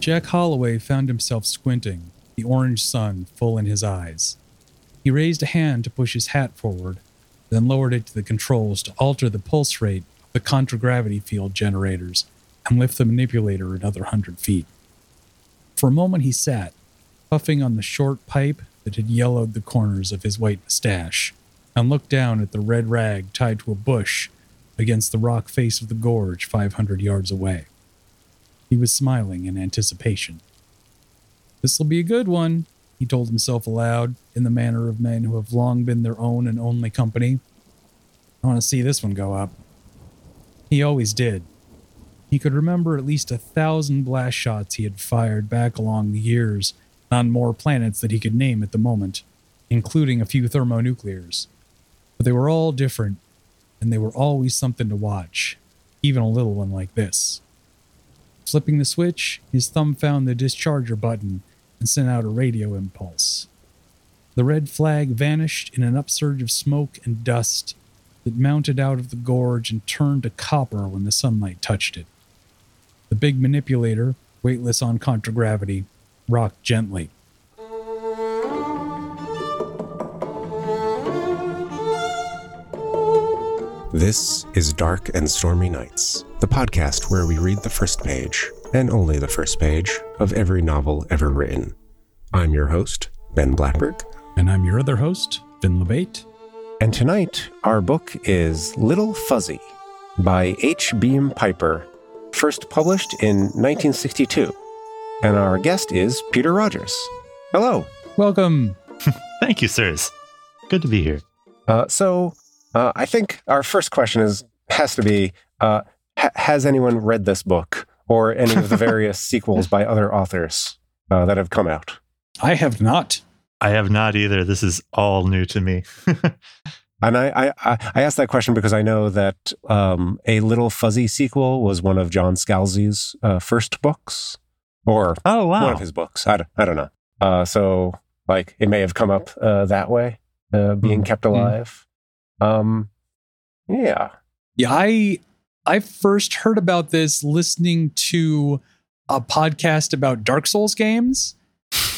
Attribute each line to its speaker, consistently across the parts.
Speaker 1: Jack Holloway found himself squinting, the orange sun full in his eyes. He raised a hand to push his hat forward, then lowered it to the controls to alter the pulse rate of the contragravity field generators and lift the manipulator another hundred feet. For a moment he sat, puffing on the short pipe that had yellowed the corners of his white mustache, and looked down at the red rag tied to a bush against the rock face of the gorge 500 yards away. He was smiling in anticipation. This'll be a good one, he told himself aloud, in the manner of men who have long been their own and only company. I want to see this one go up. He always did. He could remember at least a thousand blast shots he had fired back along the years on more planets that he could name at the moment, including a few thermonuclears. But they were all different, and they were always something to watch, even a little one like this. Flipping the switch, his thumb found the discharger button and sent out a radio impulse. The red flag vanished in an upsurge of smoke and dust that mounted out of the gorge and turned to copper when the sunlight touched it. The big manipulator, weightless on contragravity, rocked gently.
Speaker 2: This is Dark and Stormy Nights, the podcast where we read the first page, and only the first page, of every novel ever written. I'm your host, Ben Blattberg.
Speaker 1: And I'm your other host, Vin LaBate.
Speaker 2: And tonight, our book is Little Fuzzy by H. Beam Piper, first published in 1962. And our guest is Peter Rogers. Hello.
Speaker 1: Welcome.
Speaker 3: Thank you, sirs. Good to be here.
Speaker 2: Uh, so, uh, I think our first question is has to be: uh, ha- Has anyone read this book or any of the various sequels by other authors uh, that have come out?
Speaker 1: I have not.
Speaker 3: I have not either. This is all new to me.
Speaker 2: And I, I, I asked that question because I know that um, a Little Fuzzy sequel was one of John Scalzi's uh, first books, or
Speaker 3: oh wow,
Speaker 2: one of his books. I don't, I don't know. Uh, so like it may have come up uh, that way, uh, being
Speaker 3: Mm.
Speaker 2: kept alive. Um, yeah.
Speaker 1: Yeah, I I first heard about this listening to a podcast about Dark Souls games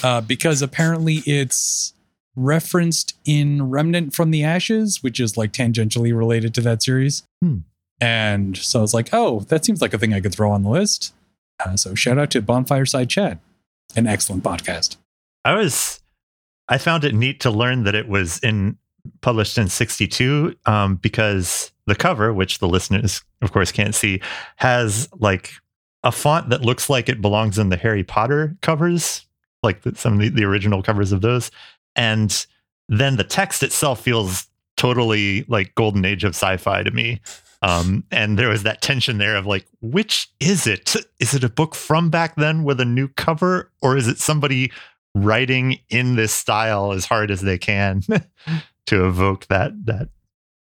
Speaker 1: uh, because apparently it's referenced in Remnant from the Ashes, which is like tangentially related to that series.
Speaker 3: Hmm.
Speaker 1: And so I was like, oh, that seems like a thing I could throw on the list. Uh, so shout out to Bonfireside Chat, an excellent podcast.
Speaker 3: I was I found it neat to learn that it was in published in 62 um, because the cover, which the listeners of course can't see, has like a font that looks like it belongs in the Harry Potter covers, like the, some of the, the original covers of those. And then the text itself feels totally like golden age of sci-fi to me. Um, and there was that tension there of like, which is it? Is it a book from back then with a new cover, or is it somebody writing in this style as hard as they can to evoke that that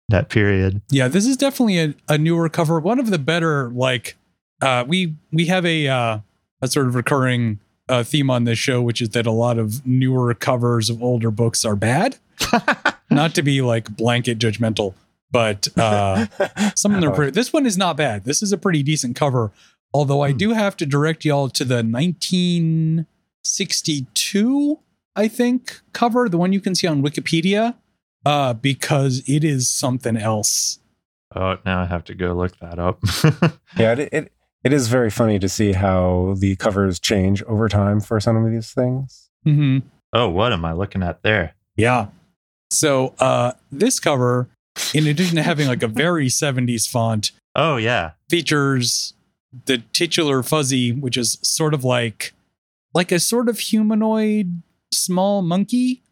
Speaker 3: that period?
Speaker 1: Yeah, this is definitely a, a newer cover. One of the better, like, uh, we we have a uh, a sort of recurring uh, theme on this show, which is that a lot of newer covers of older books are bad. Not to be like blanket judgmental, but uh, some of them are pretty. This one is not bad. This is a pretty decent cover. Although I
Speaker 3: Hmm.
Speaker 1: do have to direct y'all to the 1962, I think, cover, the one you can see on Wikipedia, uh, because it is something else.
Speaker 3: Oh, now I have to go look that up.
Speaker 2: yeah, it, it it is very funny to see how the covers change over time for some of these things.
Speaker 1: Mm-hmm.
Speaker 3: oh, what am I looking at there?
Speaker 1: Yeah. So uh, this cover, in addition to having like a very 70s font,
Speaker 3: Oh yeah,
Speaker 1: features the titular fuzzy, which is sort of like like a sort of humanoid small monkey.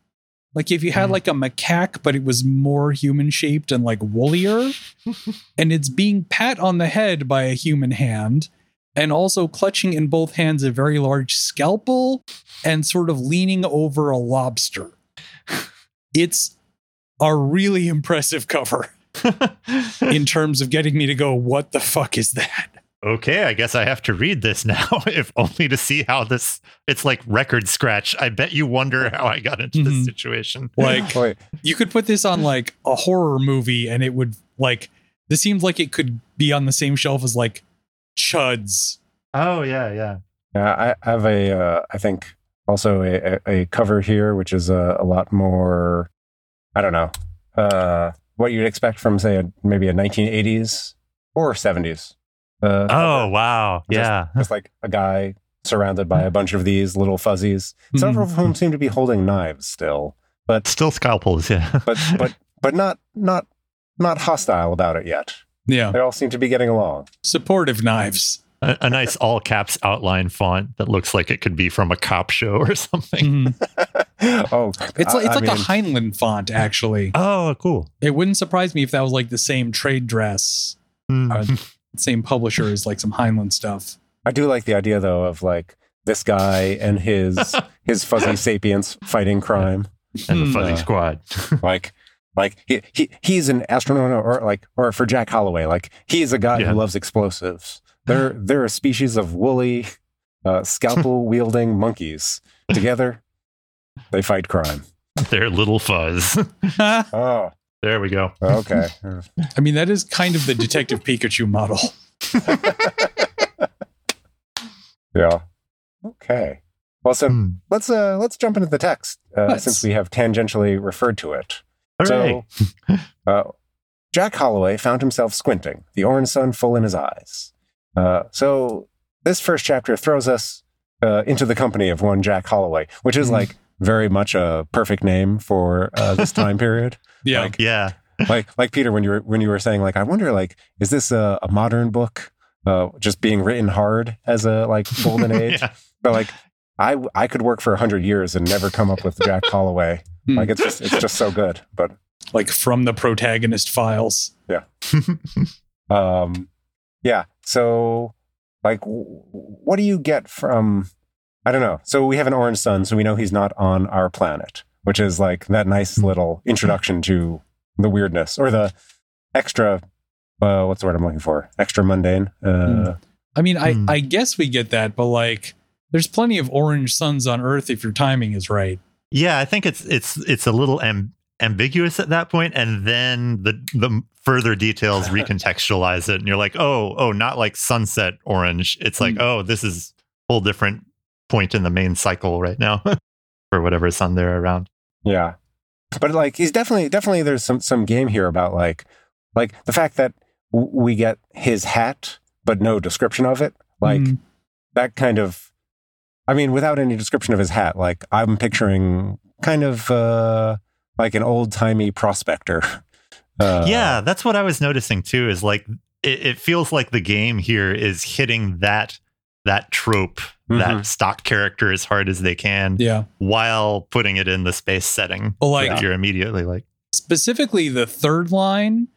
Speaker 1: Like if you had
Speaker 3: Mhm.
Speaker 1: like a macaque, but it was more human shaped and like woollier, and it's being pat on the head by a human hand, and also clutching in both hands a very large scalpel and sort of leaning over a lobster. It's a really impressive cover in terms of getting me to go, what the fuck is that?
Speaker 3: Okay, I guess I have to read this now, if only to see how this. It's like record scratch. I bet you wonder how I got into
Speaker 1: Mhm.
Speaker 3: this situation.
Speaker 1: Like,
Speaker 2: Wait,
Speaker 1: you could put this on like a horror movie and it would like, this seems like it could be on the same shelf as like Chuds.
Speaker 3: Oh yeah, yeah.
Speaker 2: Uh, I have a, uh, I think also a, a, a cover here, which is a, a lot more, I don't know, uh, what you'd expect from say a, maybe a 1980s or 70s. Uh,
Speaker 3: Oh wow,
Speaker 2: Just-
Speaker 3: yeah.
Speaker 2: just like a guy surrounded by a bunch of these little fuzzies, several of whom seem to be holding knives still, but
Speaker 3: Still scalpels, yeah.
Speaker 2: but but but not not not hostile about it yet.
Speaker 1: Yeah.
Speaker 2: They all seem to be getting along.
Speaker 1: Supportive knives.
Speaker 3: a, a nice all caps outline font that looks like it could be from a cop show or something.
Speaker 1: Mhm.
Speaker 2: oh,
Speaker 1: It's like it's
Speaker 2: I
Speaker 1: like a
Speaker 2: mean,
Speaker 1: Heinlein font, actually.
Speaker 3: Oh, cool.
Speaker 1: It wouldn't surprise me if that was like the same trade dress,
Speaker 3: Hmm.
Speaker 1: Uh, same publisher as like some Heinlein stuff.
Speaker 2: I do like the idea though of like this guy and his his fuzzy sapiens fighting crime.
Speaker 3: and the
Speaker 1: Hmm.
Speaker 3: fuzzy
Speaker 2: Uh,
Speaker 3: squad.
Speaker 2: Like like he, he he's an astronaut or like or for Jack Holloway, like he's a guy
Speaker 3: Yeah.
Speaker 2: who loves explosives. They're they're a species of woolly, uh, scalpel wielding monkeys. Together, they fight crime.
Speaker 3: They're little fuzz.
Speaker 2: Oh,
Speaker 3: there we go.
Speaker 2: okay.
Speaker 1: I mean, that is kind of the Detective Pikachu model.
Speaker 2: yeah. Okay. Well, so
Speaker 3: Hmm.
Speaker 2: let's uh let's jump into the text uh, since we have tangentially referred to it.
Speaker 3: Hooray.
Speaker 2: So, uh, Jack Holloway found himself squinting, the orange sun full in his eyes. Uh, so, this first chapter throws us uh, into the company of one Jack Holloway, which is
Speaker 1: Mhm.
Speaker 2: like very much a perfect name for uh, this time period.
Speaker 1: Yeah.
Speaker 2: Like,
Speaker 3: yeah.
Speaker 2: like, like Peter, when you were when you were saying, like, I wonder, like, is this a, a modern book, uh, just being written hard as a like golden age?
Speaker 3: yeah.
Speaker 2: But like, I I could work for a hundred years and never come up with Jack Holloway.
Speaker 1: Hmm.
Speaker 2: Like, it's just it's just so good. But
Speaker 1: like from the protagonist files. Yeah.
Speaker 2: um yeah so like w- what do you get from i don't know so we have an orange sun so we know he's not on our planet which is like that nice little introduction to the weirdness or the extra uh what's the word i'm looking for extra mundane uh
Speaker 1: I mean, I,
Speaker 3: Hmm.
Speaker 1: I guess we get that, but like, there's plenty of orange suns on Earth if your timing is right.
Speaker 3: Yeah, I think it's it's it's a little am- ambiguous at that point, and then the the further details recontextualize it, and you're like, oh, oh, not like sunset orange. It's like,
Speaker 1: Mm.
Speaker 3: oh, this is a whole different point in the main cycle right now, for whatever sun they're around.
Speaker 2: yeah but like he's definitely definitely there's some some game here about like like the fact that w- we get his hat but no description of it like
Speaker 1: Hmm.
Speaker 2: that kind of i mean without any description of his hat like i'm picturing kind of uh like an old-timey prospector uh,
Speaker 3: yeah, that's what I was noticing too. Is like it, it feels like the game here is hitting that that trope,
Speaker 2: Mhm.
Speaker 3: that stock character as hard as they can,
Speaker 1: yeah.
Speaker 3: while putting it in the space setting.
Speaker 1: Well, like,
Speaker 3: that you're immediately like,
Speaker 1: specifically the third line,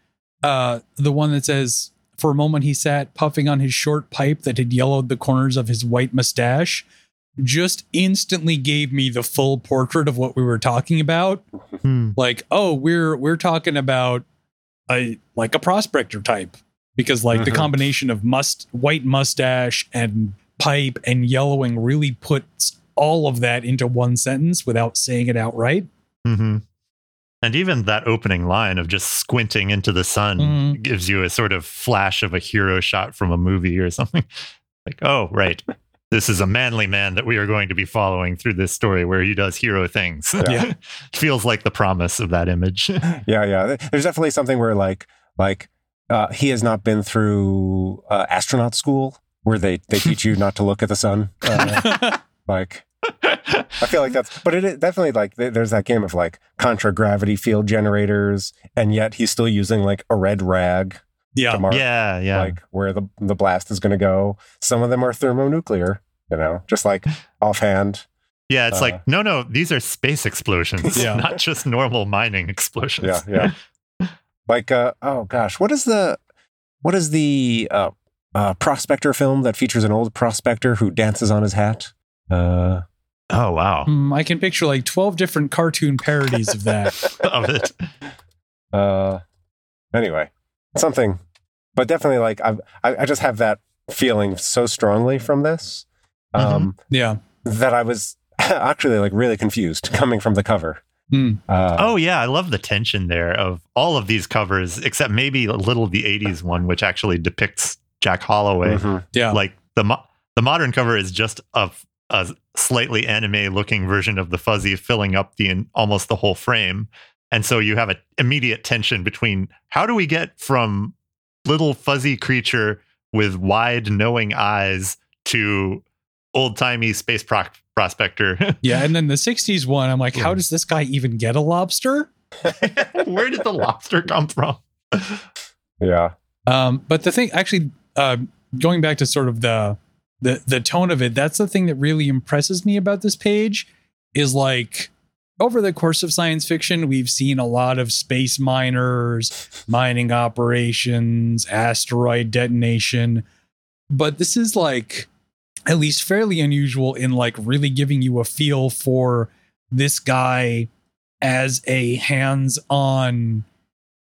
Speaker 1: uh, the one that says, For a moment he sat puffing on his short pipe that had yellowed the corners of his white mustache, just instantly gave me the full portrait of what we were talking about.
Speaker 3: hmm,
Speaker 1: Like, oh, we're we're talking about a like a prospector type. Because like the
Speaker 2: Mhm.
Speaker 1: combination of must white mustache and pipe and yellowing really puts all of that into one sentence without saying it outright.
Speaker 3: hmm And even that opening line of just squinting into the sun
Speaker 1: Mhm.
Speaker 3: gives you a sort of flash of a hero shot from a movie or something. Like, oh, right. This is a manly man that we are going to be following through this story where he does hero things.
Speaker 1: Yeah.
Speaker 3: Feels like the promise of that image.
Speaker 2: yeah yeah there's definitely something where like like uh he has not been through uh, astronaut school where they they teach you not to look at the sun uh, like I feel like that's, but it is definitely like there's that game of like contra gravity field generators, and yet he's still using like a red rag
Speaker 1: yeah.
Speaker 2: to mark
Speaker 3: yeah, yeah.
Speaker 2: like where the the blast is going to go. Some of them are thermonuclear, you know, just like offhand.
Speaker 3: yeah, it's
Speaker 2: uh,
Speaker 3: like, no, no, these are space explosions,
Speaker 1: Yeah.
Speaker 3: not just normal mining explosions.
Speaker 2: Yeah, yeah. Like, uh, oh gosh, what is the what is the uh, uh, prospector film that features an old prospector who dances on his hat? Uh,
Speaker 3: Oh, wow.
Speaker 1: Hmm, I can picture like 12 different cartoon parodies of that.
Speaker 3: of it.
Speaker 2: uh, anyway, something, but definitely like I've, I, I just have that feeling so strongly from this um,
Speaker 1: Yeah.
Speaker 2: that I was actually like really confused coming from the cover.
Speaker 1: Hmm.
Speaker 2: Uh,
Speaker 3: Oh yeah, I love the tension there of all of these covers, except maybe a little the '80s one, which actually depicts Jack Holloway.
Speaker 2: mhm.
Speaker 1: Yeah.
Speaker 3: Like the mo- the the modern cover is just a, a slightly anime looking version of the fuzzy filling up the almost the whole frame. And so you have an immediate tension between how do we get from little fuzzy creature with wide knowing eyes to old timey space pro- prospector.
Speaker 1: yeah, and then the '60s one, I'm like, how does this guy even get a lobster?
Speaker 3: Where did the lobster come from?
Speaker 2: yeah.
Speaker 1: Um, but the thing, actually, uh, going back to sort of the the the tone of it, that's the thing that really impresses me about this page. Is like over the course of science fiction, we've seen a lot of space miners, mining operations, asteroid detonation. But this is like at least fairly unusual in like really giving you a feel for this guy as a hands-on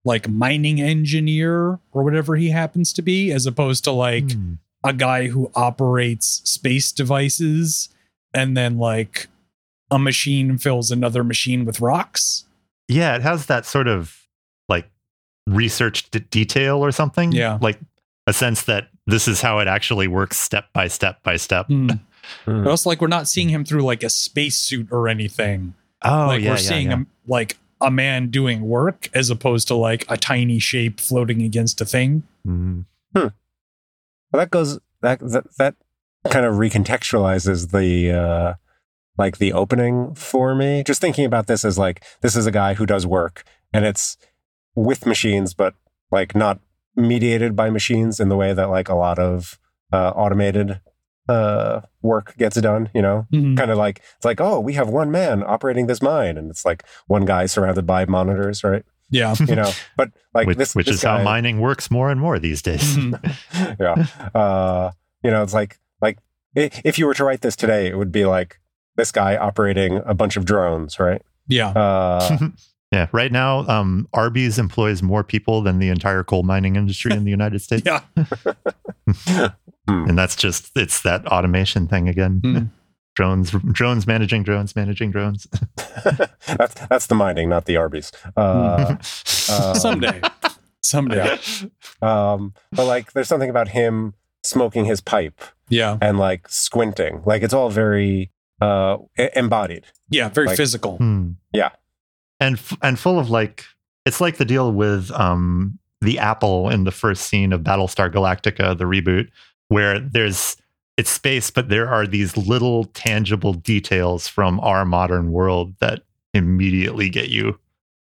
Speaker 1: like mining engineer or whatever he happens to be as opposed to like hmm. a guy who operates space devices and then like a machine fills another machine with rocks.
Speaker 3: Yeah, it has that sort of like research d- detail or something.
Speaker 1: Yeah.
Speaker 3: Like a sense that this is how it actually works step by step by step. Mm.
Speaker 1: mm. But also like we're not seeing him through like a spacesuit or anything.
Speaker 3: Oh,
Speaker 1: like
Speaker 3: yeah,
Speaker 1: we're
Speaker 3: yeah,
Speaker 1: seeing
Speaker 3: yeah.
Speaker 1: him like a man doing work as opposed to like a tiny shape floating against a thing.
Speaker 3: Mm.
Speaker 2: Hmm. Well, that goes that that that kind of recontextualizes the uh like the opening for me. Just thinking about this as like this is a guy who does work and it's with machines, but like not mediated by machines in the way that like a lot of uh, automated uh, work gets done. You know, mm-hmm. kind of like it's like oh we have one man operating this mine, and it's like one guy surrounded by monitors, right?
Speaker 1: Yeah,
Speaker 2: you know, but like
Speaker 3: which,
Speaker 2: this,
Speaker 3: which
Speaker 2: this
Speaker 3: is
Speaker 2: guy,
Speaker 3: how mining works more and more these days.
Speaker 2: Mm-hmm. yeah, uh, you know, it's like like if you were to write this today, it would be like this guy operating a bunch of drones, right?
Speaker 1: Yeah.
Speaker 2: Uh,
Speaker 3: yeah. Right now, um, Arby's employs more people than the entire coal mining industry in the United States.
Speaker 1: yeah.
Speaker 3: and that's just it's that automation thing again. Mm. drones, drones managing drones, managing drones.
Speaker 2: that's that's the mining, not the Arby's. Uh,
Speaker 1: uh, Someday. Someday.
Speaker 2: Yeah. Um, but like, there's something about him smoking his pipe.
Speaker 1: Yeah.
Speaker 2: And like squinting. Like it's all very uh, embodied.
Speaker 1: Yeah, very like, physical.
Speaker 3: Hmm.
Speaker 2: Yeah,
Speaker 3: and f- and full of like it's like the deal with um, the apple in the first scene of Battlestar Galactica, the reboot, where there's it's space, but there are these little tangible details from our modern world that immediately get you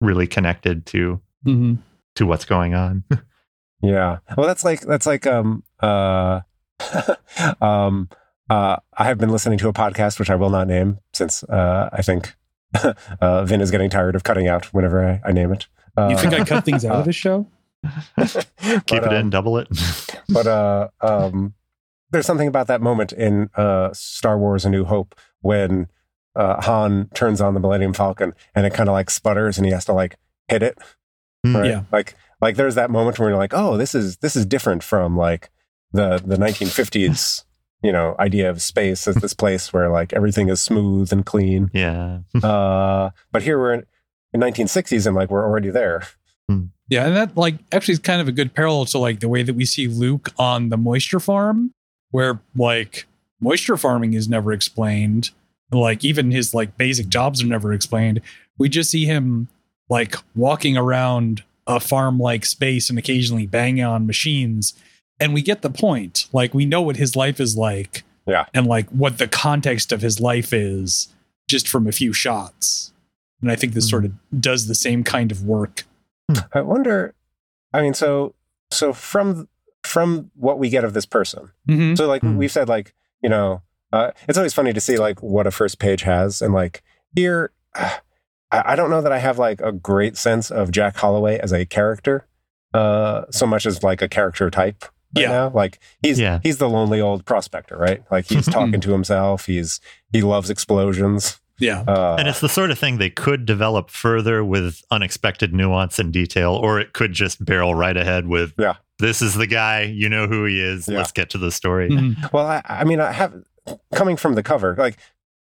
Speaker 3: really connected to
Speaker 1: mm-hmm.
Speaker 3: to what's going on.
Speaker 2: yeah. Well, that's like that's like um uh um uh, I have been listening to a podcast, which I will not name, since uh, I think uh, Vin is getting tired of cutting out whenever I, I name it.
Speaker 1: you think I cut things out of this show?
Speaker 3: Keep but, it in, um, double it.
Speaker 2: but uh, um, there's something about that moment in uh, Star Wars: A New Hope when uh, Han turns on the Millennium Falcon and it kind of like sputters and he has to like hit it.
Speaker 1: Mm, right? Yeah.
Speaker 2: Like like there's that moment where you're like, oh, this is this is different from like the the 1950s you know idea of space as this place where like everything is smooth and clean.
Speaker 3: Yeah.
Speaker 2: Uh but here we're in, in 1960s and like we're already there.
Speaker 3: Hmm.
Speaker 1: yeah and that like actually is kind of a good parallel to like the way that we see luke on the moisture farm where like moisture farming is never explained. Like even his like basic jobs are never explained. We just see him like walking around a farm like space and occasionally banging on machines and we get the point. Like we know what his life is like.
Speaker 2: Yeah.
Speaker 1: And like what the context of his life is just from a few shots. And I think this mm-hmm. sort of does the same kind of work.
Speaker 2: I wonder I mean so so from from what we get of this person.
Speaker 1: Mm-hmm.
Speaker 2: So like
Speaker 3: mm-hmm.
Speaker 2: we've said like, you know, uh, it's always funny to see like what a first page has and like here uh, I, I don't know that I have like a great sense of Jack Holloway as a character uh so much as like a character type right yeah. now. Like he's yeah. he's the lonely old prospector, right? Like he's talking to himself. He's he loves explosions.
Speaker 1: Yeah.
Speaker 2: Uh,
Speaker 3: and it's the sort of thing they could develop further with unexpected nuance and detail, or it could just barrel right ahead with
Speaker 2: yeah.
Speaker 3: This is the guy. You know who he is. Yeah. Let's get to the story.
Speaker 1: Mm-hmm.
Speaker 2: Well, I, I mean, I have coming from the cover, like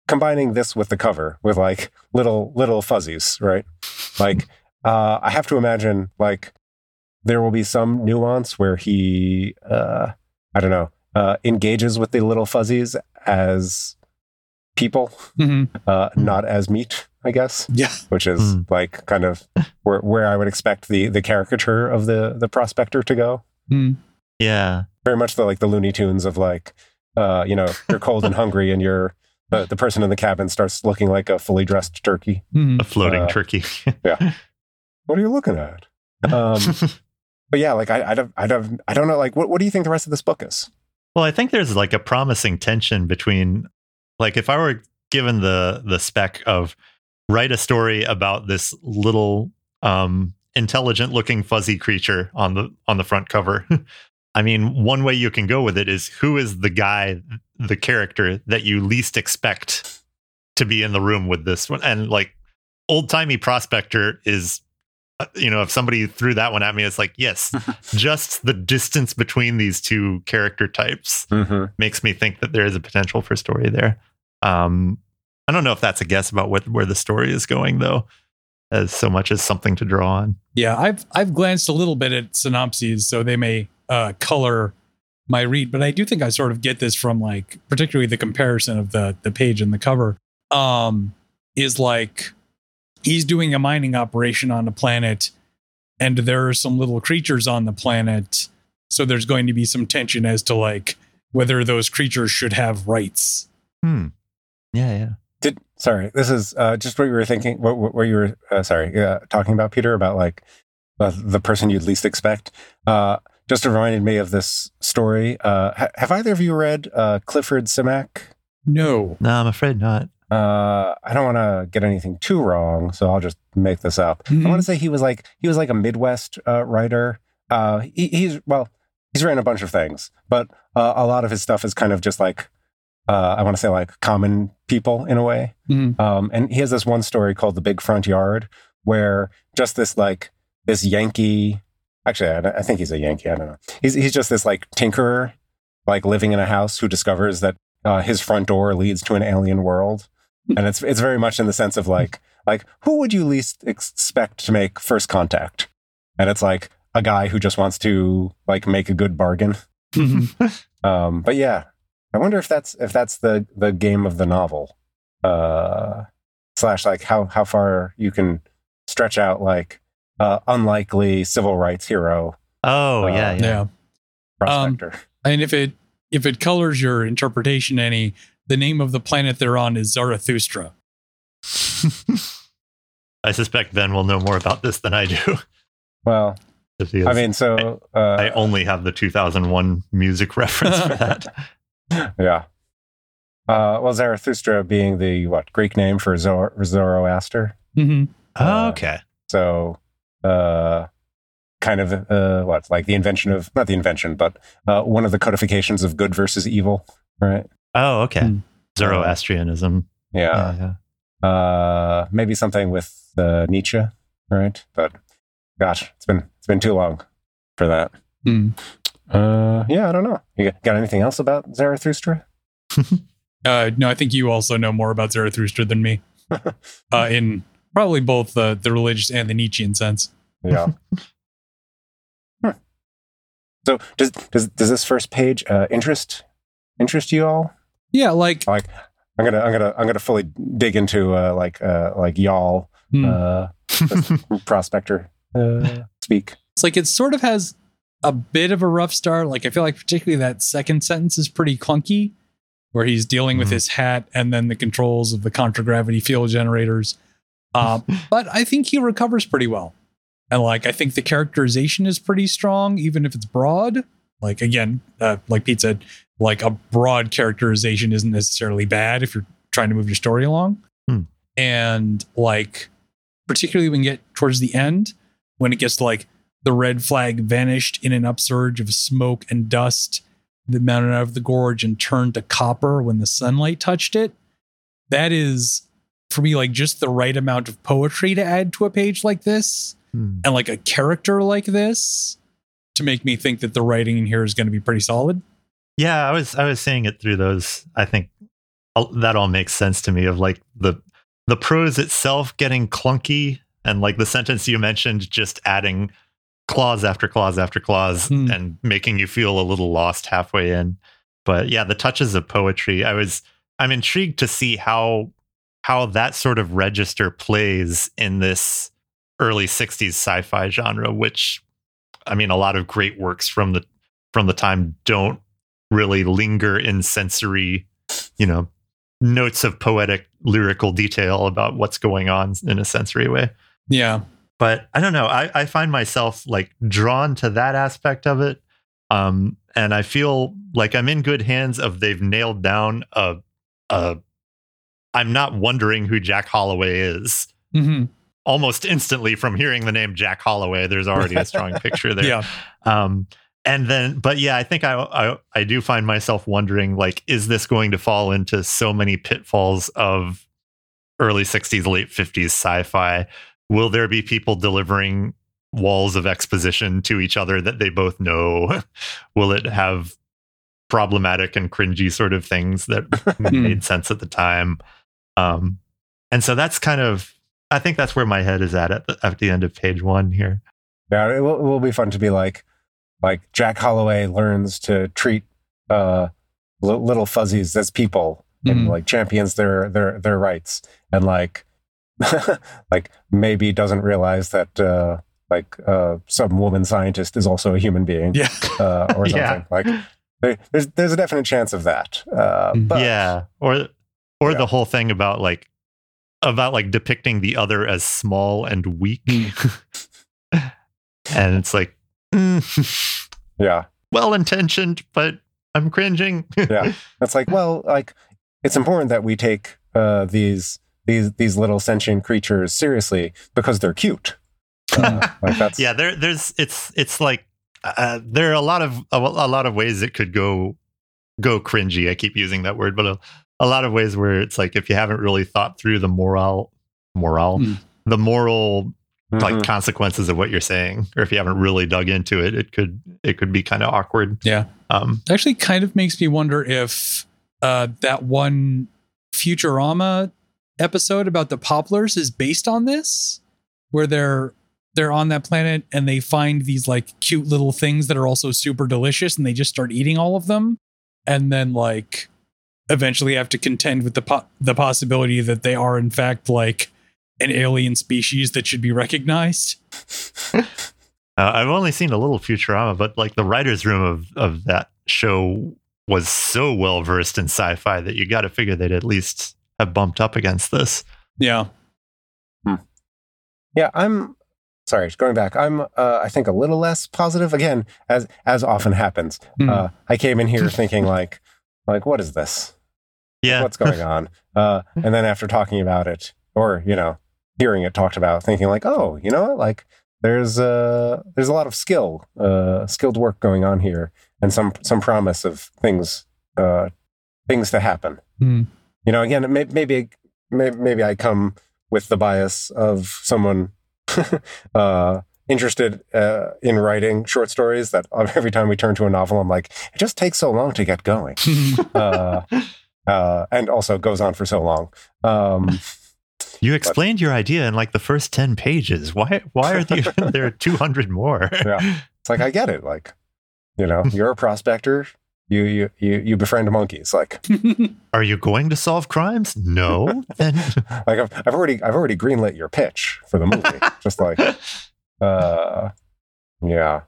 Speaker 2: combining this with the cover with like little little fuzzies, right? Like uh, I have to imagine like there will be some nuance where he, uh, I don't know, uh, engages with the little fuzzies as people,
Speaker 1: Mhm.
Speaker 2: uh, not as meat, I guess,
Speaker 1: Yeah.
Speaker 2: which is
Speaker 3: Mm.
Speaker 2: like kind of where, where I would expect the the caricature of the the prospector to go.
Speaker 1: Mm.
Speaker 3: Yeah.
Speaker 2: Very much the like the Looney Tunes of like, uh, you know, you're cold and hungry, and you're the, the person in the cabin starts looking like a fully dressed turkey.
Speaker 1: Mhm.
Speaker 3: A floating
Speaker 2: Uh,
Speaker 3: turkey.
Speaker 2: Yeah, what are you looking at? Um, but yeah, like I, I don't, I don't, I don't know. Like, what, what do you think the rest of this book is?
Speaker 3: Well, I think there's like a promising tension between like if I were given the the spec of write a story about this little um intelligent looking fuzzy creature on the on the front cover. I mean, one way you can go with it is who is the guy, the character that you least expect to be in the room with this one and like old timey prospector is you know if somebody threw that one at me it's like yes just the distance between these two character types
Speaker 2: Mm-hmm.
Speaker 3: makes me think that there is a potential for story there. Um, I don't know if that's a guess about what where the story is going though, as so much as something to draw on.
Speaker 1: Yeah, I've I've glanced a little bit at synopses, so they may uh, color my read, but I do think I sort of get this from like particularly the comparison of the the page and the cover. Um, is like he's doing a mining operation on a planet, and there are some little creatures on the planet, so there's going to be some tension as to like whether those creatures should have rights.
Speaker 3: Hmm. Yeah, yeah.
Speaker 2: Did sorry, this is uh, just what you were thinking. What, what, what you were uh, sorry uh, talking about, Peter, about like uh, the person you'd least expect. Uh, just reminded me of this story. Uh, ha- have either of you read uh, Clifford Simak?
Speaker 1: No.
Speaker 3: No, I'm afraid not.
Speaker 2: Uh, I don't want to get anything too wrong, so I'll just make this up.
Speaker 1: Mhm.
Speaker 2: I want to say he was like he was like a Midwest uh, writer. Uh, he, he's well, he's written a bunch of things, but uh, a lot of his stuff is kind of just like uh, I want to say like common people in a way.
Speaker 1: Mhm.
Speaker 2: Um, and he has this one story called "The Big Front Yard," where just this like this Yankee. Actually, I, I think he's a Yankee. I don't know. He's he's just this like tinkerer, like living in a house who discovers that uh, his front door leads to an alien world, and it's it's very much in the sense of like like who would you least expect to make first contact, and it's like a guy who just wants to like make a good bargain.
Speaker 1: Mhm.
Speaker 2: Um, but yeah, I wonder if that's if that's the the game of the novel, uh, slash like how how far you can stretch out like uh, unlikely civil rights hero
Speaker 3: Oh,
Speaker 2: Uh,
Speaker 3: yeah, yeah.
Speaker 1: yeah.
Speaker 2: prospector.
Speaker 1: And if it if it colors your interpretation any, the name of the planet they're on is Zarathustra.
Speaker 3: I suspect Ben will know more about this than I do.
Speaker 2: well,
Speaker 3: because
Speaker 2: I mean, so uh,
Speaker 3: I only have the 2001 music reference for that.
Speaker 2: yeah. Uh, well, Zarathustra being the what Greek name for Zor- Zoroaster,
Speaker 1: Mm-hmm.
Speaker 2: Uh,
Speaker 3: okay.
Speaker 2: so uh, kind of uh, what like the invention of not the invention, but uh, one of the codifications of good versus evil, right?
Speaker 3: Oh, okay.
Speaker 1: Hmm.
Speaker 3: Zoroastrianism.
Speaker 2: Yeah.
Speaker 3: Yeah, yeah.
Speaker 2: Uh, maybe something with uh, Nietzsche, right? But gosh, it's been it's been too long for that.
Speaker 1: Hmm.
Speaker 2: Uh, yeah, I don't know. You got- got anything else about Zarathustra?
Speaker 1: Uh, no, I think you also know more about Zarathustra than me. uh, in probably both the the religious and the Nietzschean sense.
Speaker 2: Yeah. Hmm. So does does does this first page uh, interest interest you all?
Speaker 1: Yeah, like
Speaker 2: Like, I'm gonna I'm gonna I'm gonna fully dig into uh, like uh, like y'all
Speaker 1: hmm.
Speaker 2: uh, prospector uh, speak.
Speaker 1: it's like it sort of has a bit of a rough start. Like I feel like particularly that second sentence is pretty clunky, where he's dealing with
Speaker 3: Mhm.
Speaker 1: his hat and then the controls of the contragravity field generators. Uh, but I think he recovers pretty well, and like I think the characterization is pretty strong, even if it's broad. Like again, uh, like Pete said, like a broad characterization isn't necessarily bad if you're trying to move your story along.
Speaker 3: Hmm.
Speaker 1: And like, particularly when you get towards the end, when it gets like the red flag vanished in an upsurge of smoke and dust that mounted out of the gorge and turned to copper when the sunlight touched it. That is, for me, like just the right amount of poetry to add to a page like this
Speaker 3: Hmm.
Speaker 1: and like a character like this to make me think that the writing in here is going to be pretty solid.
Speaker 3: Yeah, I was I was saying it through those. I think that all makes sense to me. Of like the the prose itself getting clunky, and like the sentence you mentioned, just adding clause after clause after clause,
Speaker 1: Hmm.
Speaker 3: and making you feel a little lost halfway in. but yeah, the touches of poetry. I was I'm intrigued to see how how that sort of register plays in this early 60s sci-fi genre which I mean a lot of great works from the from the time don't really linger in sensory, you know, notes of poetic lyrical detail about what's going on in a sensory way.
Speaker 1: Yeah.
Speaker 3: But I don't know. I, I find myself like drawn to that aspect of it. Um, and I feel like I'm in good hands of they've nailed down a a I'm not wondering who Jack Holloway is.
Speaker 1: hmm
Speaker 3: Almost instantly from hearing the name Jack Holloway, there's already a strong picture there.
Speaker 1: Yeah.
Speaker 3: Um, and then, but yeah, I think I, I I do find myself wondering, like, is this going to fall into so many pitfalls of early '60s, late '50s sci-fi? Will there be people delivering walls of exposition to each other that they both know? Will it have problematic and cringy sort of things that made sense at the time? Um, and so that's kind of, I think that's where my head is at at the, at the end of page one here.
Speaker 2: Yeah, it will, it will be fun to be like, like Jack Holloway learns to treat uh, li- little fuzzies as people and
Speaker 1: Mhm.
Speaker 2: like champions their their their rights, and like, like maybe doesn't realize that uh, like uh, some woman scientist is also a human being,
Speaker 1: Yeah.
Speaker 2: uh, or something
Speaker 3: Yeah.
Speaker 2: like. There, there's there's a definite chance of that, uh,
Speaker 1: Mhm.
Speaker 2: but
Speaker 3: yeah or or
Speaker 2: Yeah.
Speaker 3: the whole thing about like about like depicting the other as small and weak and it's like mm,
Speaker 2: yeah,
Speaker 3: well intentioned but i'm cringing
Speaker 2: yeah. It's like, well, like it's important that we take uh, these these these little sentient creatures seriously because they're cute. Uh, like that's
Speaker 3: yeah there there's it's it's like uh, there are a lot of a, a lot of ways it could go go cringy i keep using that word but a, a lot of ways where it's like if you haven't really thought through the moral moral
Speaker 1: Mm.
Speaker 3: the moral like
Speaker 2: Mhm.
Speaker 3: consequences of what you're saying or if you haven't really dug into it it could it could be kind of awkward
Speaker 1: Yeah.
Speaker 3: um
Speaker 1: actually kind of makes me wonder if uh, that one Futurama episode about the Popplers is based on this, where they're they're on that planet and they find these like cute little things that are also super delicious, and they just start eating all of them, and then like eventually have to contend with the po- the possibility that they are in fact like an alien species that should be recognized.
Speaker 3: uh, i've only seen a little futurama but like the writers room of of that show was so well versed in sci-fi that you got to figure they'd at least have bumped up against this
Speaker 1: Yeah.
Speaker 2: yeah. I'm sorry. Going back, I'm uh, I think a little less positive again, as as often happens.
Speaker 1: Hmm.
Speaker 2: Uh, I came in here thinking like like what is this?
Speaker 3: yeah
Speaker 2: What's going on? Uh, and then after talking about it, or you know, hearing it talked about, thinking like, oh, you know what, like. There's a there's a lot of skill uh skilled work going on here and some some promise of things uh things to happen
Speaker 1: Hmm.
Speaker 2: you know again may, maybe may, maybe i come with the bias of someone uh interested uh, in writing short stories that every time we turn to a novel i'm like it just takes so long to get going uh, uh, and also goes on for so long um
Speaker 3: you explained your idea in like the first 10 pages. Why why are there, there 200 more?
Speaker 2: Yeah. it's like i get it. Like you know you're a prospector. You you you, you befriend monkeys. Like
Speaker 3: are you going to solve crimes? No. Then
Speaker 2: like I've, I've already i've already greenlit your pitch for the movie. Just like uh yeah.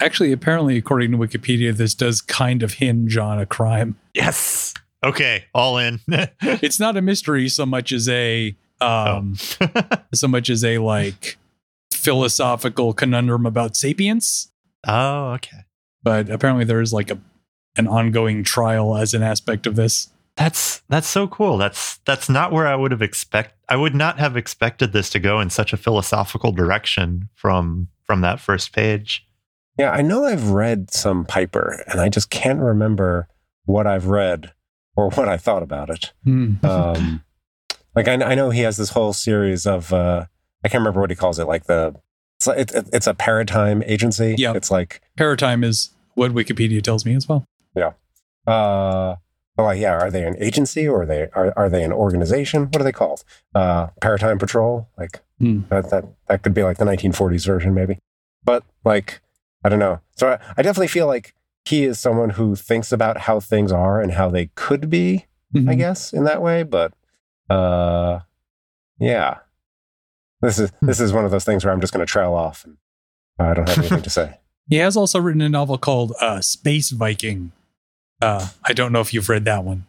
Speaker 1: Actually, apparently, according to Wikipedia, this does kind of hinge on a crime.
Speaker 3: yes. Okay. All in.
Speaker 1: It's not a mystery so much as a um so much as a like philosophical conundrum about sapience.
Speaker 3: oh okay
Speaker 1: But apparently there is like a an ongoing trial as an aspect of this.
Speaker 3: That's that's so cool. That's that's not where I would have expect. I would not have expected this to go in such a philosophical direction from from that first page.
Speaker 2: yeah i know i've read some piper and i just can't remember what i've read or what i thought about it
Speaker 1: Hmm.
Speaker 2: um like I, I know he has this whole series of uh i can't remember what he calls it like the it's like, it, it's a paratime agency
Speaker 1: Yeah.
Speaker 2: it's like
Speaker 1: Paratime is what Wikipedia tells me as well. Yeah.
Speaker 2: Uh oh yeah are they an agency or are they are, are they an organization what are they called uh paratime patrol like
Speaker 1: Hmm.
Speaker 2: that that that could be like the 1940s version maybe but like i don't know so i, I definitely feel like he is someone who thinks about how things are and how they could be, I
Speaker 1: Mhm.
Speaker 2: guess, in that way. But uh, yeah, this is
Speaker 3: Hmm.
Speaker 2: this is one of those things where I'm just going to trail off and I don't have anything to say.
Speaker 1: He has also written a novel called uh, Space Viking. Uh, I don't know if you've read that one.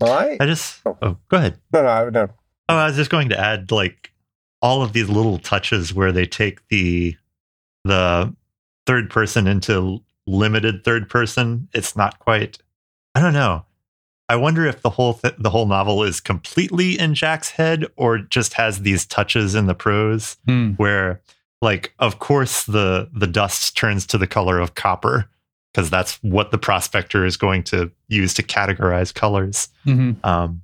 Speaker 2: Well, I
Speaker 3: I just
Speaker 2: Oh.
Speaker 3: oh, go ahead.
Speaker 2: no no I, no.
Speaker 3: Oh, I was just going to add like all of these little touches where they take the the third person into limited third person. It's not quite. I don't know. I wonder if the whole th- the whole novel is completely in Jack's head or just has these touches in the prose
Speaker 1: Hmm.
Speaker 3: where like of course the the dust turns to the color of copper because that's what the prospector is going to use to categorize colors
Speaker 1: Mhm.
Speaker 3: um,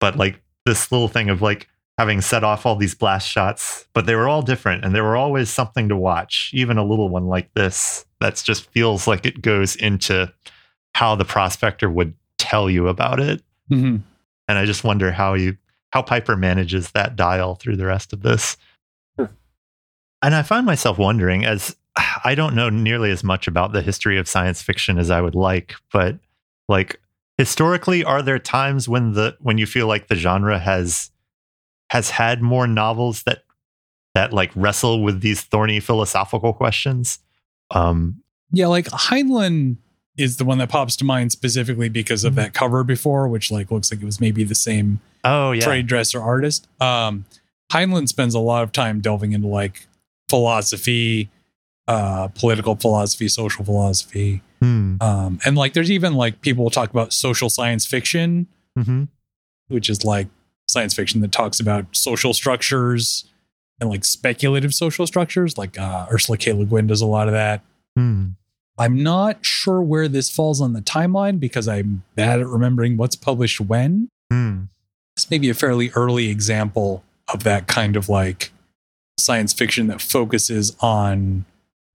Speaker 3: but like this little thing of like having set off all these blast shots, but they were all different and there were always something to watch, even a little one like this that's just feels like it goes into how the prospector would tell you about it.
Speaker 1: Mhm.
Speaker 3: And I just wonder how you how Piper manages that dial through the rest of this.
Speaker 2: Hmm.
Speaker 3: And I find myself wondering as I don't know nearly as much about the history of science fiction as I would like, but like historically are there times when the when you feel like the genre has has had more novels that that like wrestle with these thorny philosophical questions? Um
Speaker 1: Yeah, like Heinlein is the one that pops to mind specifically because of
Speaker 3: Mhm.
Speaker 1: that cover before, which like looks like it was maybe the same
Speaker 3: oh yeah.
Speaker 1: trade dresser artist. Um, Heinlein spends a lot of time delving into like philosophy, uh, political philosophy, social philosophy,
Speaker 3: Hmm.
Speaker 1: um, and like there's even like people talk about social science fiction,
Speaker 3: Mhm.
Speaker 1: which is like science fiction that talks about social structures and like speculative social structures. Like uh, Ursula K. Le Guin does a lot of that.
Speaker 3: Hmm.
Speaker 1: I'm not sure where this falls on the timeline because I'm bad at remembering what's published when.
Speaker 3: Hmm.
Speaker 1: This may be a fairly early example of that kind of like science fiction that focuses on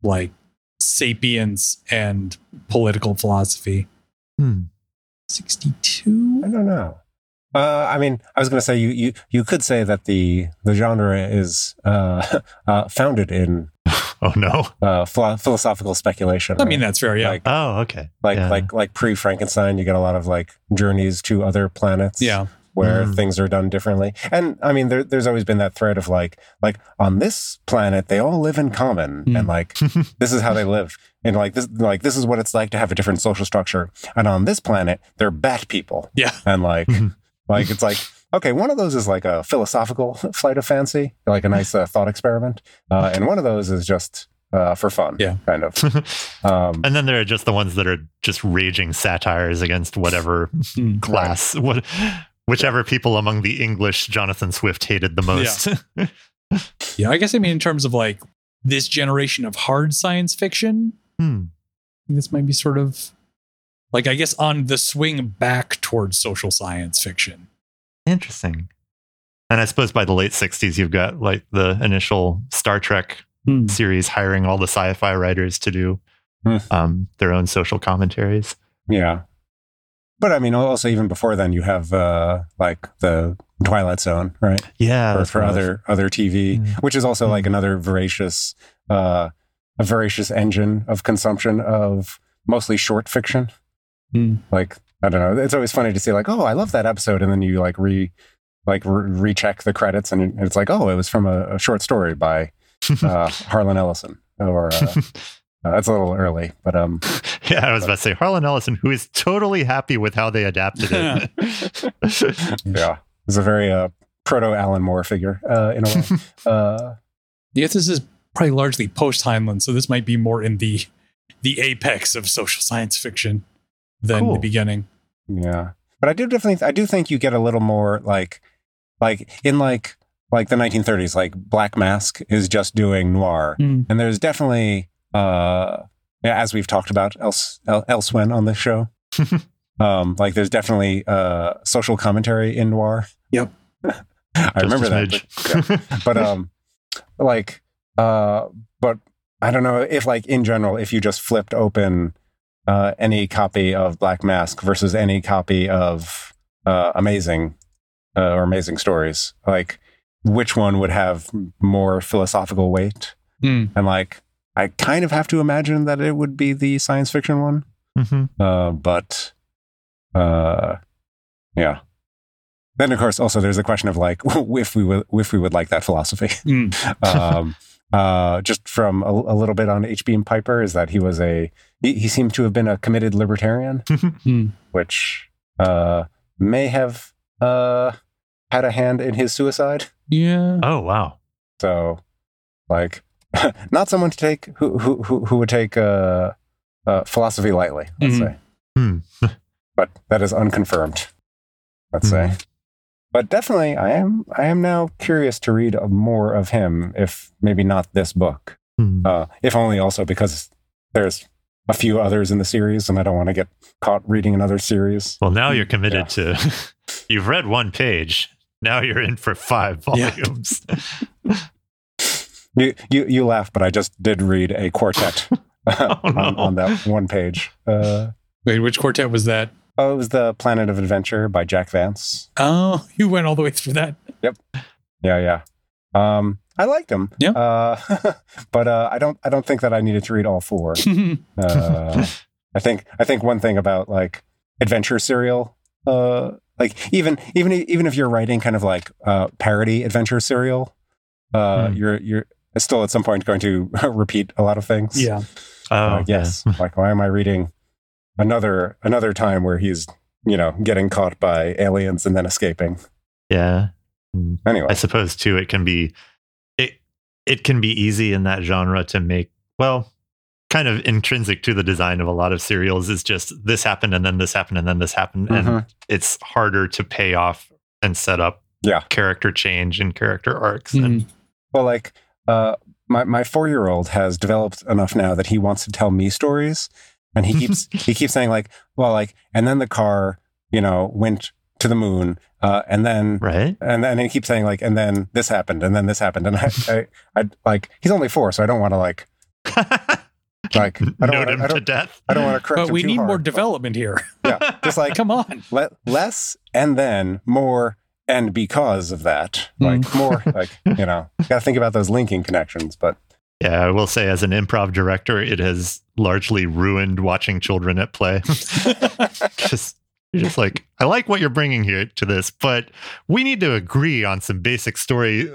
Speaker 1: like sapience and political philosophy.
Speaker 3: Hmm.
Speaker 1: 62?
Speaker 2: I don't know. Uh, I mean, I was going to say you, you you could say that the the genre is uh, uh, founded in
Speaker 3: Oh no.
Speaker 2: uh, philo- philosophical speculation.
Speaker 1: I
Speaker 2: right?
Speaker 1: mean, that's fair. Yeah.
Speaker 2: Like
Speaker 3: Oh, okay.
Speaker 2: like
Speaker 3: Yeah.
Speaker 2: like like pre Frankenstein, you get a lot of like journeys to other planets.
Speaker 1: yeah.
Speaker 2: where
Speaker 3: Mm.
Speaker 2: things are done differently. And I mean, there, there's always been that thread of like, like on this planet, they all live in common,
Speaker 1: Mm.
Speaker 2: and like this is how they live, and like this, like this is what it's like to have a different social structure. And on this planet, they're bat people,
Speaker 1: Yeah.
Speaker 2: and like,
Speaker 3: Mhm.
Speaker 2: Like it's like. Okay, one of those is like a philosophical flight of fancy, like a nice uh, thought experiment, uh, and one of those is just uh, for fun,
Speaker 1: Yeah.
Speaker 2: kind of. Um,
Speaker 3: and then there are just the ones that are just raging satires against whatever
Speaker 1: Hmm.
Speaker 3: class, what, whichever people among the English Jonathan Swift hated the most.
Speaker 1: Yeah. I guess I mean, in terms of like this generation of hard science fiction,
Speaker 3: Hmm.
Speaker 1: this might be sort of like, I guess, on the swing back towards social science fiction.
Speaker 3: Interesting. And I suppose by the late 60s, you've got like the initial Star Trek
Speaker 1: Hmm.
Speaker 3: series hiring all the sci fi writers to do
Speaker 2: Hmm.
Speaker 3: um, their own social commentaries.
Speaker 2: Yeah. But I mean, also even before then, you have uh, like the Twilight Zone, right?
Speaker 3: Yeah.
Speaker 2: or for
Speaker 3: what I was-
Speaker 2: other other TV,
Speaker 3: Mm.
Speaker 2: which is also like
Speaker 3: Mm.
Speaker 2: another voracious, uh, a voracious engine of consumption of mostly short fiction.
Speaker 1: Mm.
Speaker 2: Like I don't know, it's always funny to see like, oh, I love that episode, and then you like re like re- recheck the credits, and it's like, oh, it was from a, a short story by uh, Harlan Ellison, or uh, uh, that's a little early, but um,
Speaker 3: yeah, I was about to say Harlan Ellison, who is totally happy with how they adapted it.
Speaker 2: yeah, it's a very uh, proto Alan Moore figure uh, in a way. uh,
Speaker 1: Yes, this is probably largely post Heinlein, so this might be more in the the apex of social science fiction than
Speaker 3: Cool.
Speaker 1: the beginning.
Speaker 2: Yeah. But I do definitely I do think you get a little more like like in like like the 1930s like Black Mask is just doing noir.
Speaker 1: Mm.
Speaker 2: And there's definitely uh as we've talked about else El- elsewhere on this show. um like there's definitely uh social commentary in noir.
Speaker 1: Yep.
Speaker 2: I remember that. But, yeah but um like uh but i don't know if like in general if you just flipped open uh any copy of black mask versus any copy of uh amazing uh, or amazing stories like which one would have more philosophical weight
Speaker 1: Mm.
Speaker 2: and like I kind of have to imagine that it would be the science fiction one.
Speaker 3: hmm
Speaker 2: Uh, but uh, yeah. Then of course also there's the question of like if we would if we would like that philosophy.
Speaker 1: Mm.
Speaker 2: um, uh, just from a, a little bit on H. Beam Piper is that he was a he, he seemed to have been a committed libertarian,
Speaker 1: Mm.
Speaker 2: which uh, may have uh, had a hand in his suicide.
Speaker 1: Yeah.
Speaker 3: Oh wow.
Speaker 2: So, like, not someone to take who who who, who would take uh, uh, philosophy lightly. Let's
Speaker 1: Mhm.
Speaker 2: say,
Speaker 3: Hmm.
Speaker 2: but that is unconfirmed. Let's say, but definitely, I am I am now curious to read more of him. If maybe not this book,
Speaker 3: Hmm.
Speaker 2: uh, if only also because there's a few others in the series, and I don't want to get caught reading another series.
Speaker 3: Well, now you're committed to. You've read one page. Now you're in for five
Speaker 1: Yeah.
Speaker 3: volumes.
Speaker 2: You you you laugh, but I just did read a quartet
Speaker 3: Oh,
Speaker 2: on,
Speaker 3: no.
Speaker 2: on that one page. Uh,
Speaker 1: Wait, which quartet was that?
Speaker 2: oh, it was the Planet of Adventure by Jack Vance.
Speaker 1: Oh, you went all the way through that. Yep.
Speaker 2: Yeah, yeah. Um, I liked him.
Speaker 1: Yeah.
Speaker 2: Uh, but uh, I don't I don't think that I needed to read all four. Uh, I think I think one thing about like adventure serial, uh, like even even even if you're writing kind of like uh, parody adventure serial, uh,
Speaker 3: Hmm.
Speaker 2: you're you're still at some point going to repeat a lot of things.
Speaker 1: yeah.
Speaker 3: Oh,
Speaker 2: Uh, yes. like why am I reading another another time where he's you know getting caught by aliens and then escaping?
Speaker 3: Yeah. Hmm.
Speaker 2: Anyway,
Speaker 3: I suppose too it can be it it can be easy in that genre to make well kind of intrinsic to the design of a lot of serials is just this happened and then this happened and then this happened and
Speaker 2: Mhm.
Speaker 3: it's harder to pay off and set up
Speaker 2: Yeah.
Speaker 3: character change and character arcs
Speaker 1: Mhm.
Speaker 3: and
Speaker 2: Well, like uh, my my four year old has developed enough now that he wants to tell me stories, and he keeps he keeps saying like, well, like, and then the car, you know, went to the moon, uh, and then
Speaker 3: right
Speaker 2: and then he keeps saying like, and then this happened, and then this happened, and I I, I like he's only four, so I don't want to like like I don't wanna,
Speaker 3: him to death
Speaker 2: I don't want to correct
Speaker 1: But
Speaker 2: him
Speaker 1: we
Speaker 2: too
Speaker 1: need more
Speaker 2: hard, but-
Speaker 1: development here.
Speaker 2: Yeah, just like
Speaker 1: Come on.
Speaker 2: le- less and then more and because of that like
Speaker 1: Hmm.
Speaker 2: more like you know gotta think about those linking connections but
Speaker 3: yeah i will say as an improv director it has largely ruined watching children at play just you're just like i like what you're bringing here to this but we need to agree on some basic story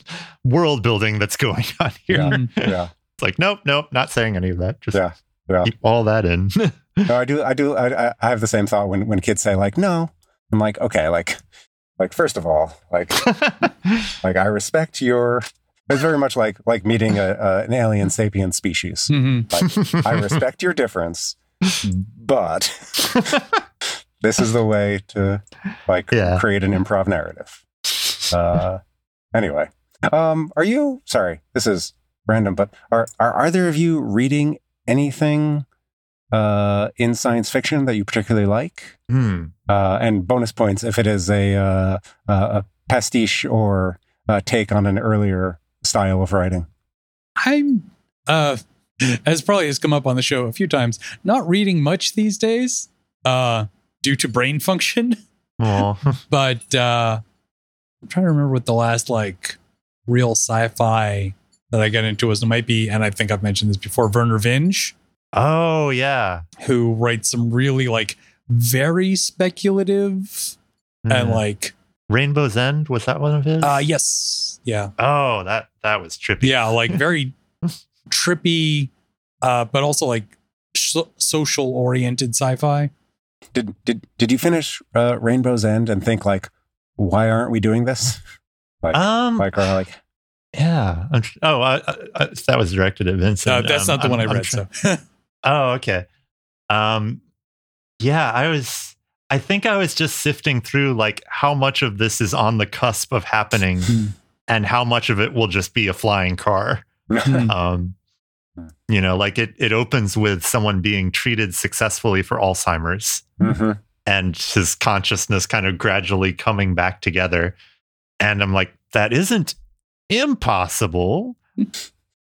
Speaker 3: world building that's going on here
Speaker 2: Yeah. Yeah
Speaker 3: it's like nope nope not saying any of that just
Speaker 2: Yeah, yeah.
Speaker 3: keep all that in
Speaker 2: no i do i do I, I- I have the same thought when when kids say like no i'm like okay like like first of all like like i respect your it's very much like like meeting a, a an alien sapient species
Speaker 1: Mhm.
Speaker 2: i respect your difference but this is the way to like
Speaker 3: Yeah.
Speaker 2: create an improv narrative uh anyway um are you sorry this is random but are are either of you reading anything uh in science fiction that you particularly like
Speaker 3: Hmm.
Speaker 2: uh and bonus points if it is a uh a pastiche or a take on an earlier style of writing
Speaker 1: I'm uh as probably has come up on the show a few times, not reading much these days, uh, due to brain function. But uh I'm trying to remember what the last like real sci-fi that I got into was. It might be, and I think I've mentioned this before, Vernor Vinge,
Speaker 3: oh yeah
Speaker 1: who writes some really like very speculative and
Speaker 3: Hmm.
Speaker 1: like
Speaker 3: rainbow's end was that one of his
Speaker 1: uh yes. Yeah.
Speaker 3: oh that that was trippy
Speaker 1: Yeah, like very trippy, uh, but also like so- social oriented sci-fi.
Speaker 2: Did did did you finish uh rainbow's end and think like why aren't we doing this like
Speaker 3: um
Speaker 2: like or like
Speaker 3: Yeah. I'm tr- oh, I, I, I, that was directed at Vincent.
Speaker 1: Uh, that's
Speaker 3: Um,
Speaker 1: not the
Speaker 3: I'm-
Speaker 1: one I read.
Speaker 3: try-
Speaker 1: so
Speaker 3: Oh, okay. Um, yeah, I was. I think I was just sifting through like how much of this is on the cusp of happening,
Speaker 1: Hmm.
Speaker 3: and how much of it will just be a flying car.
Speaker 1: Hmm.
Speaker 3: Um, you know, like it. It opens with someone being treated successfully for Alzheimer's,
Speaker 2: Mhm.
Speaker 3: and his consciousness kind of gradually coming back together. And I'm like, that isn't impossible,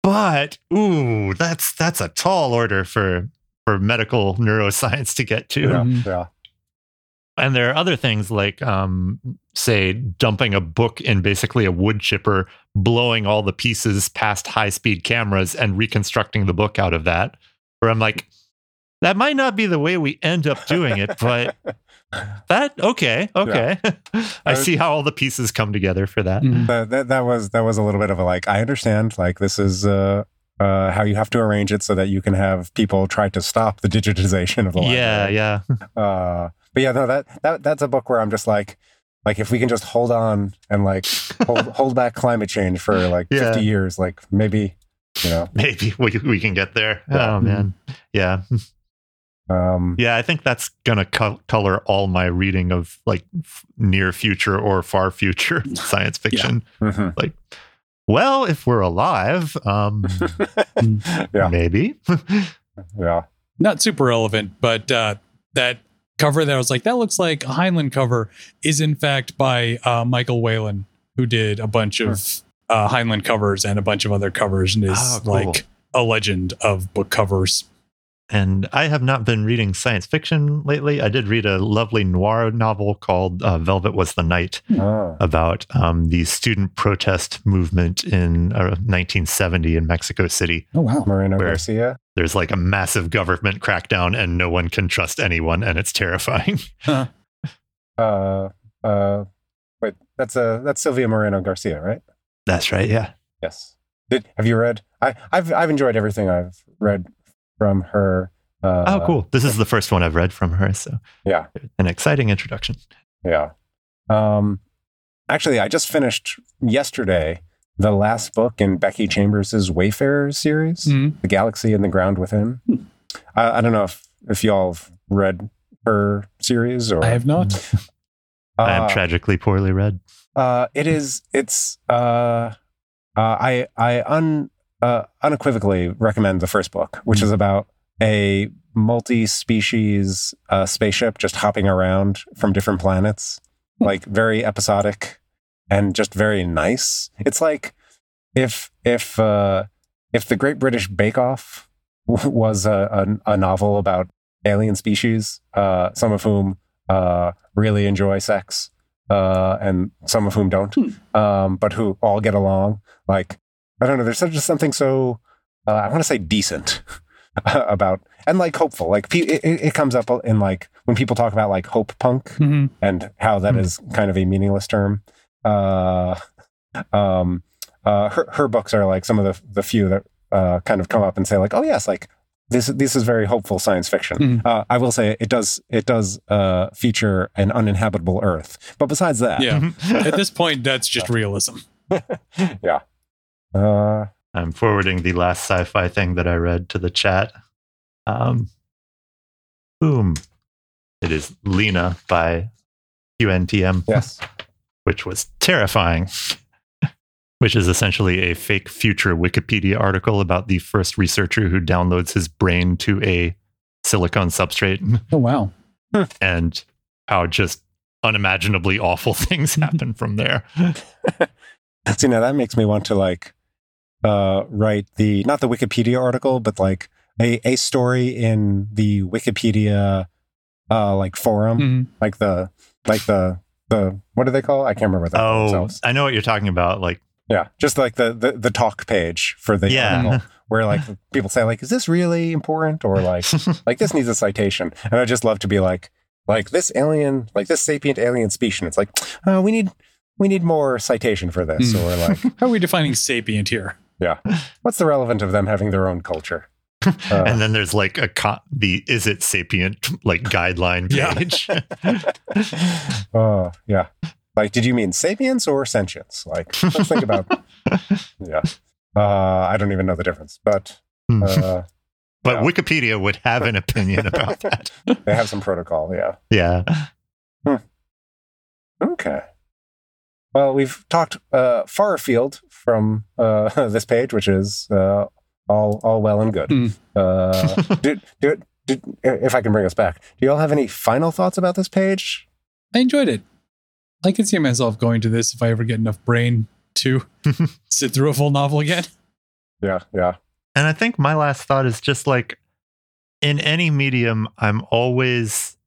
Speaker 3: but ooh, that's that's a tall order for for medical neuroscience to get to.
Speaker 2: yeah
Speaker 1: Mhm.
Speaker 2: yeah
Speaker 3: And there are other things like, um, say, dumping a book in basically a wood chipper, blowing all the pieces past high speed cameras, and reconstructing the book out of that. Where I'm like, that might not be the way we end up doing it, but that okay, okay. I see how all the pieces come together for that.
Speaker 1: Mhm.
Speaker 2: that, that that was that was a little bit of a like I understand like this is uh uh how you have to arrange it so that you can have people try to stop the digitization of the
Speaker 3: Yeah, yeah.
Speaker 2: Uh but yeah, no that that that's a book where I'm just like like if we can just hold on and like hold hold back climate change for like
Speaker 3: Yeah.
Speaker 2: 50 years like maybe you know
Speaker 3: Maybe we, we can get there.
Speaker 2: Yeah.
Speaker 3: Oh man. Yeah.
Speaker 2: um
Speaker 3: Yeah, I think that's going to co- color all my reading of like f- near future or far future science fiction.
Speaker 2: mhm.
Speaker 3: Well, if we're alive, um
Speaker 2: Yeah.
Speaker 3: maybe.
Speaker 2: yeah
Speaker 1: Not super relevant, but uh, that cover that I was like, that looks like a Heinlein cover is in fact by uh, Michael Whelan, who did a bunch of uh, Heinlein covers and a bunch of other covers and is
Speaker 3: Oh, cool.
Speaker 1: like a legend of book covers.
Speaker 3: and I have not been reading science fiction lately. I did read a lovely noir novel called uh, Velvet Was the Night
Speaker 2: oh.
Speaker 3: about um, the student protest movement in uh, 1970 in Mexico City.
Speaker 1: Oh, wow.
Speaker 2: Moreno
Speaker 3: Where-
Speaker 2: Garcia
Speaker 3: There's like a massive government crackdown and no one can trust anyone, and it's terrifying.
Speaker 2: uh uh wait that's uh that's Silvia Moreno Garcia right
Speaker 3: That's right. Yeah.
Speaker 2: Yes. Did have you read? I, I've I've enjoyed everything I've read from her. Uh,
Speaker 3: oh, cool. This is the first one I've read from her. So,
Speaker 2: Yeah.
Speaker 3: an exciting introduction.
Speaker 2: Yeah. Um, actually, I just finished yesterday the last book in Becky Chambers' Wayfarer series,
Speaker 1: Mhm.
Speaker 2: "The Galaxy and the Ground Within." I, I don't know if if y'all have read her series or
Speaker 1: I have not.
Speaker 3: I am
Speaker 2: Uh,
Speaker 3: tragically poorly read.
Speaker 2: Uh, it is. It's. Uh, uh, I I un uh, unequivocally recommend the first book, which is about a multi-species uh, spaceship just hopping around from different planets, like very episodic and just very nice. It's like if if uh, if the Great British Bake Off was a, a, a novel about alien species, uh, some of whom uh, really enjoy sex uh, and some of whom don't, um, but who all get along. Like, I don't know, there's such- just something so, uh, I want to say decent about, and like hopeful. Like, pe- it, it comes up in like when people talk about like hope punk
Speaker 1: Mhm.
Speaker 2: and how that
Speaker 1: Hmm.
Speaker 2: is kind of a meaningless term. Uh, um, uh, her, her books are like some of the, the few that uh, kind of come up and say like, oh yes, like this this is very hopeful science fiction.
Speaker 1: Mhm.
Speaker 2: Uh, I will say it does it does uh, feature an uninhabitable Earth, but besides that,
Speaker 1: Yeah. At this point, that's just realism.
Speaker 2: yeah. Uh,
Speaker 3: I'm forwarding the last sci-fi thing that I read to the chat. Um, boom. It is Lena by qntm,
Speaker 2: yes.
Speaker 3: Which was terrifying. which is essentially a fake future Wikipedia article about the first researcher who downloads his brain to a silicon substrate
Speaker 1: Oh, wow.
Speaker 3: and how just unimaginably awful things happen from there.
Speaker 2: See, now that makes me want to like uh, write the not the Wikipedia article, but like a, a story in the Wikipedia uh, like forum,
Speaker 1: Mhm.
Speaker 2: like the like the the what do they call? it? I can't remember what they call
Speaker 3: Oh,
Speaker 2: themselves.
Speaker 3: I know what you're talking about. Like,
Speaker 2: Yeah, just like the, the the talk page for the
Speaker 3: Yeah.
Speaker 2: article, where like people say like, "Is this really important?" or like, like this needs a citation. And I just love to be like, like this alien, like this sapient alien species. And it's like, oh, we need we need more citation for this,
Speaker 1: Hmm.
Speaker 2: or like,
Speaker 1: How are we defining sapient here?
Speaker 2: Yeah, what's the relevant of them having their own culture? Uh,
Speaker 3: and then there's like a co- the is it sapient like guideline
Speaker 1: Yeah.
Speaker 3: page.
Speaker 2: Oh, yeah. Like, did you mean sapience or sentience? Like, let's think about. Yeah. Uh, I don't even know the difference, but uh,
Speaker 3: but
Speaker 2: yeah.
Speaker 3: Wikipedia would have an opinion about that.
Speaker 2: they have some protocol. Yeah.
Speaker 3: Yeah.
Speaker 2: Okay. Well, we've talked uh, far afield from uh, this page, which is uh, all all well and good.
Speaker 1: Hmm.
Speaker 2: Uh, did, did, did, if I can bring us back, do you all have any final thoughts about this page?
Speaker 1: I enjoyed it. I can see myself going to this if I ever get enough brain to sit through a full novel again.
Speaker 2: Yeah, yeah,
Speaker 3: And I think my last thought is just like in any medium, I'm always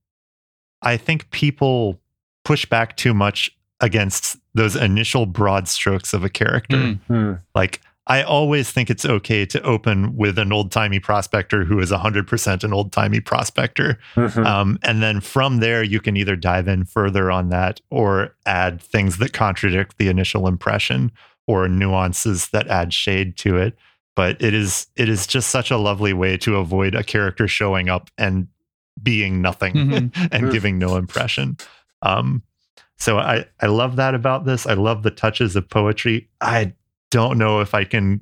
Speaker 3: I think people push back too much against those initial broad strokes of a character.
Speaker 1: Mm.
Speaker 2: Hmm.
Speaker 3: Like, I always think it's okay to open with an old timey prospector who is 100% an old timey prospector.
Speaker 2: Mhm.
Speaker 3: Um, and then from there, you can either dive in further on that or add things that contradict the initial impression or nuances that add shade to it. But it is it is just such a lovely way to avoid a character showing up and being nothing
Speaker 1: Mhm.
Speaker 3: and giving no impression. Um, so I I love that about this. I love the touches of poetry. I don't know if I can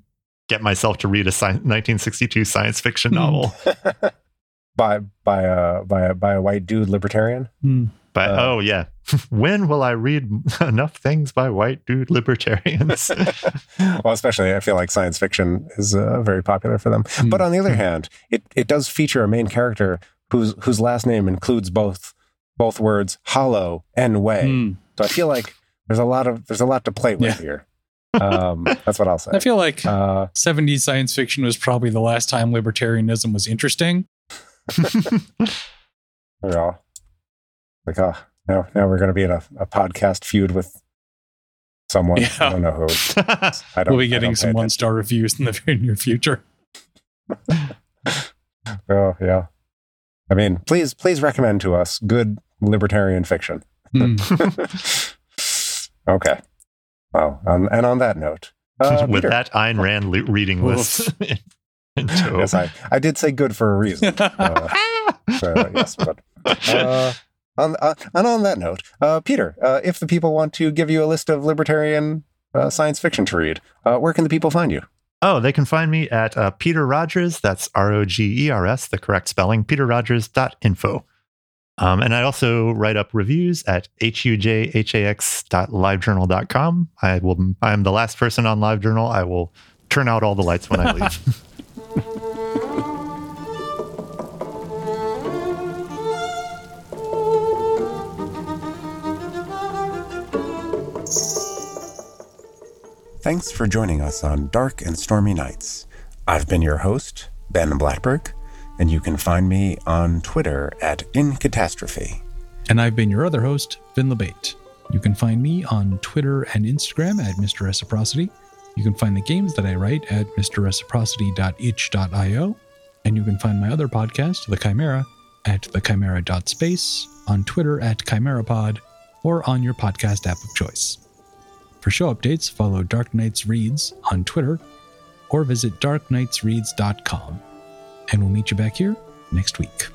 Speaker 3: get myself to read a sci- 1962 science fiction
Speaker 1: Hmm.
Speaker 3: novel.
Speaker 2: by by a by a by a white dude libertarian.
Speaker 1: Mm.
Speaker 3: But
Speaker 2: Uh,
Speaker 3: oh yeah, when will I read enough things by white dude libertarians?
Speaker 2: well, especially I feel like science fiction is uh, very popular for them.
Speaker 1: Mm.
Speaker 2: But on the other hand, it, it does feature a main character whose whose last name includes both both words hollow and way.
Speaker 1: Mm.
Speaker 2: So I feel like there's a lot of there's a lot to play with
Speaker 1: Yeah.
Speaker 2: here. Um, that's what I'll say.
Speaker 1: I feel like
Speaker 2: uh,
Speaker 1: 70s science fiction was probably the last time libertarianism was interesting.
Speaker 2: all like, oh, now now we're going to be in a, a podcast feud with someone.
Speaker 1: Yeah.
Speaker 2: I don't know who. I don't.
Speaker 1: We'll be getting some one star reviews in the very near future.
Speaker 2: Oh yeah. I mean, please please recommend to us good libertarian fiction.
Speaker 1: Mm.
Speaker 2: okay. Well, um, and on that note, uh,
Speaker 3: With
Speaker 2: Peter,
Speaker 3: that Ayn Rand le- reading list. in- in
Speaker 2: yes, I, I did say good for a reason. Uh, so, yes, but uh, on, uh, and on that note, uh, Peter, uh, if the people want to give you a list of libertarian uh, science fiction to read, uh, where can the people find you?
Speaker 3: Oh, they can find me at uh, Peter Rogers. That's R O G E R S, the correct spelling, peterrogers.info. Um, and I also write up reviews at hujhax.livejournal.com. I will. I am the last person on LiveJournal. I will turn out all the lights when I leave.
Speaker 2: Thanks for joining us on Dark and Stormy Nights. I've been your host, Ben Blattberg, and you can find me on Twitter at InCatastrophe.
Speaker 1: And I've been your other host, Vin LaBate. You can find me on Twitter and Instagram at Mr. Reciprocity. You can find the games that I write at mrreciprocity.itch.io. And you can find my other podcast, The Chimera, at thechimera.space, on Twitter at ChimeraPod, or on your podcast app of choice. For show updates, follow Dark Knights Reads on Twitter or visit darkknightsreads.com. And we'll meet you back here next week.